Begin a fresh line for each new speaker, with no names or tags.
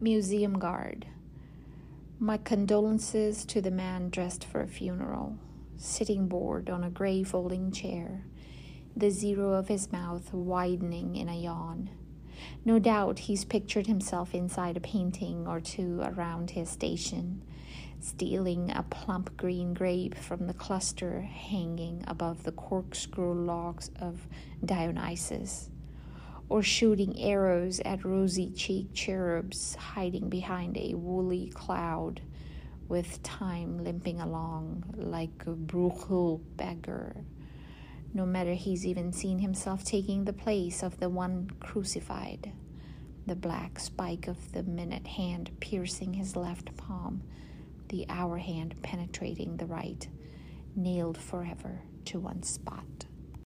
Museum Guard. My condolences to the man dressed for a funeral, sitting bored on a gray folding chair, the zero of his mouth widening in a yawn. No doubt he's pictured himself inside a painting or two around his station, stealing a plump green grape from the cluster hanging above the corkscrew logs of Dionysus or shooting arrows at rosy cheeked cherubs hiding behind a woolly cloud, with time limping along like a Brueghel beggar. No matter he's even seen himself taking the place of the one crucified, the black spike of the minute hand piercing his left palm, the hour hand penetrating the right, nailed forever to one spot.